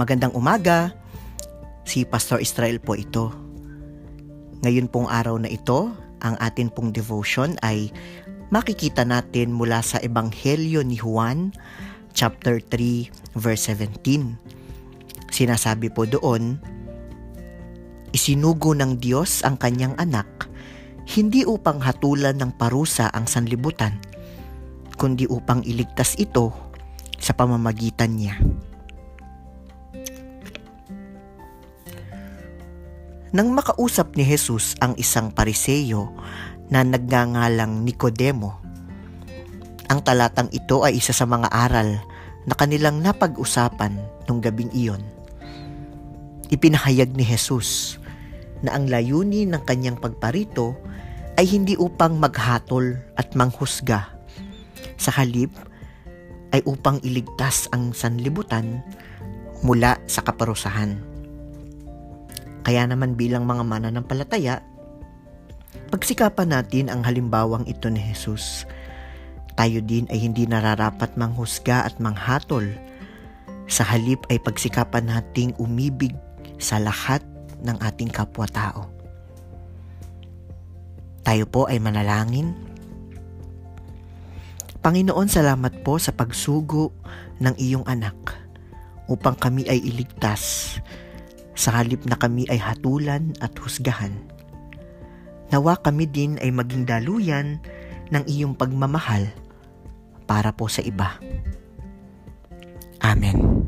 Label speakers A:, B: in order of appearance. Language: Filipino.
A: Magandang umaga. Si Pastor Israel po ito. Ngayon pong araw na ito, ang atin pong devotion ay makikita natin mula sa Ebanghelyo ni Juan, chapter 3, verse 17. Sinasabi po doon, Isinugo ng Diyos ang kanyang anak, hindi upang hatulan ng parusa ang sanlibutan, kundi upang iligtas ito sa pamamagitan niya. Nang makausap ni Jesus ang isang pariseyo na nagngangalang Nicodemo, ang talatang ito ay isa sa mga aral na kanilang napag-usapan nung gabing iyon. Ipinahayag ni Jesus na ang layunin ng kanyang pagparito ay hindi upang maghatol at manghusga. Sa halip ay upang iligtas ang sanlibutan mula sa kaparusahan. Kaya naman bilang mga mananampalataya, pagsikapan natin ang halimbawang ito ni Jesus. Tayo din ay hindi nararapat manghusga at manghatol. Sa halip ay pagsikapan nating umibig sa lahat ng ating kapwa-tao. Tayo po ay manalangin. Panginoon, salamat po sa pagsugo ng iyong anak upang kami ay iligtas sa halip na kami ay hatulan at husgahan, nawa kami din ay maging daluyan ng iyong pagmamahal para po sa iba. Amen.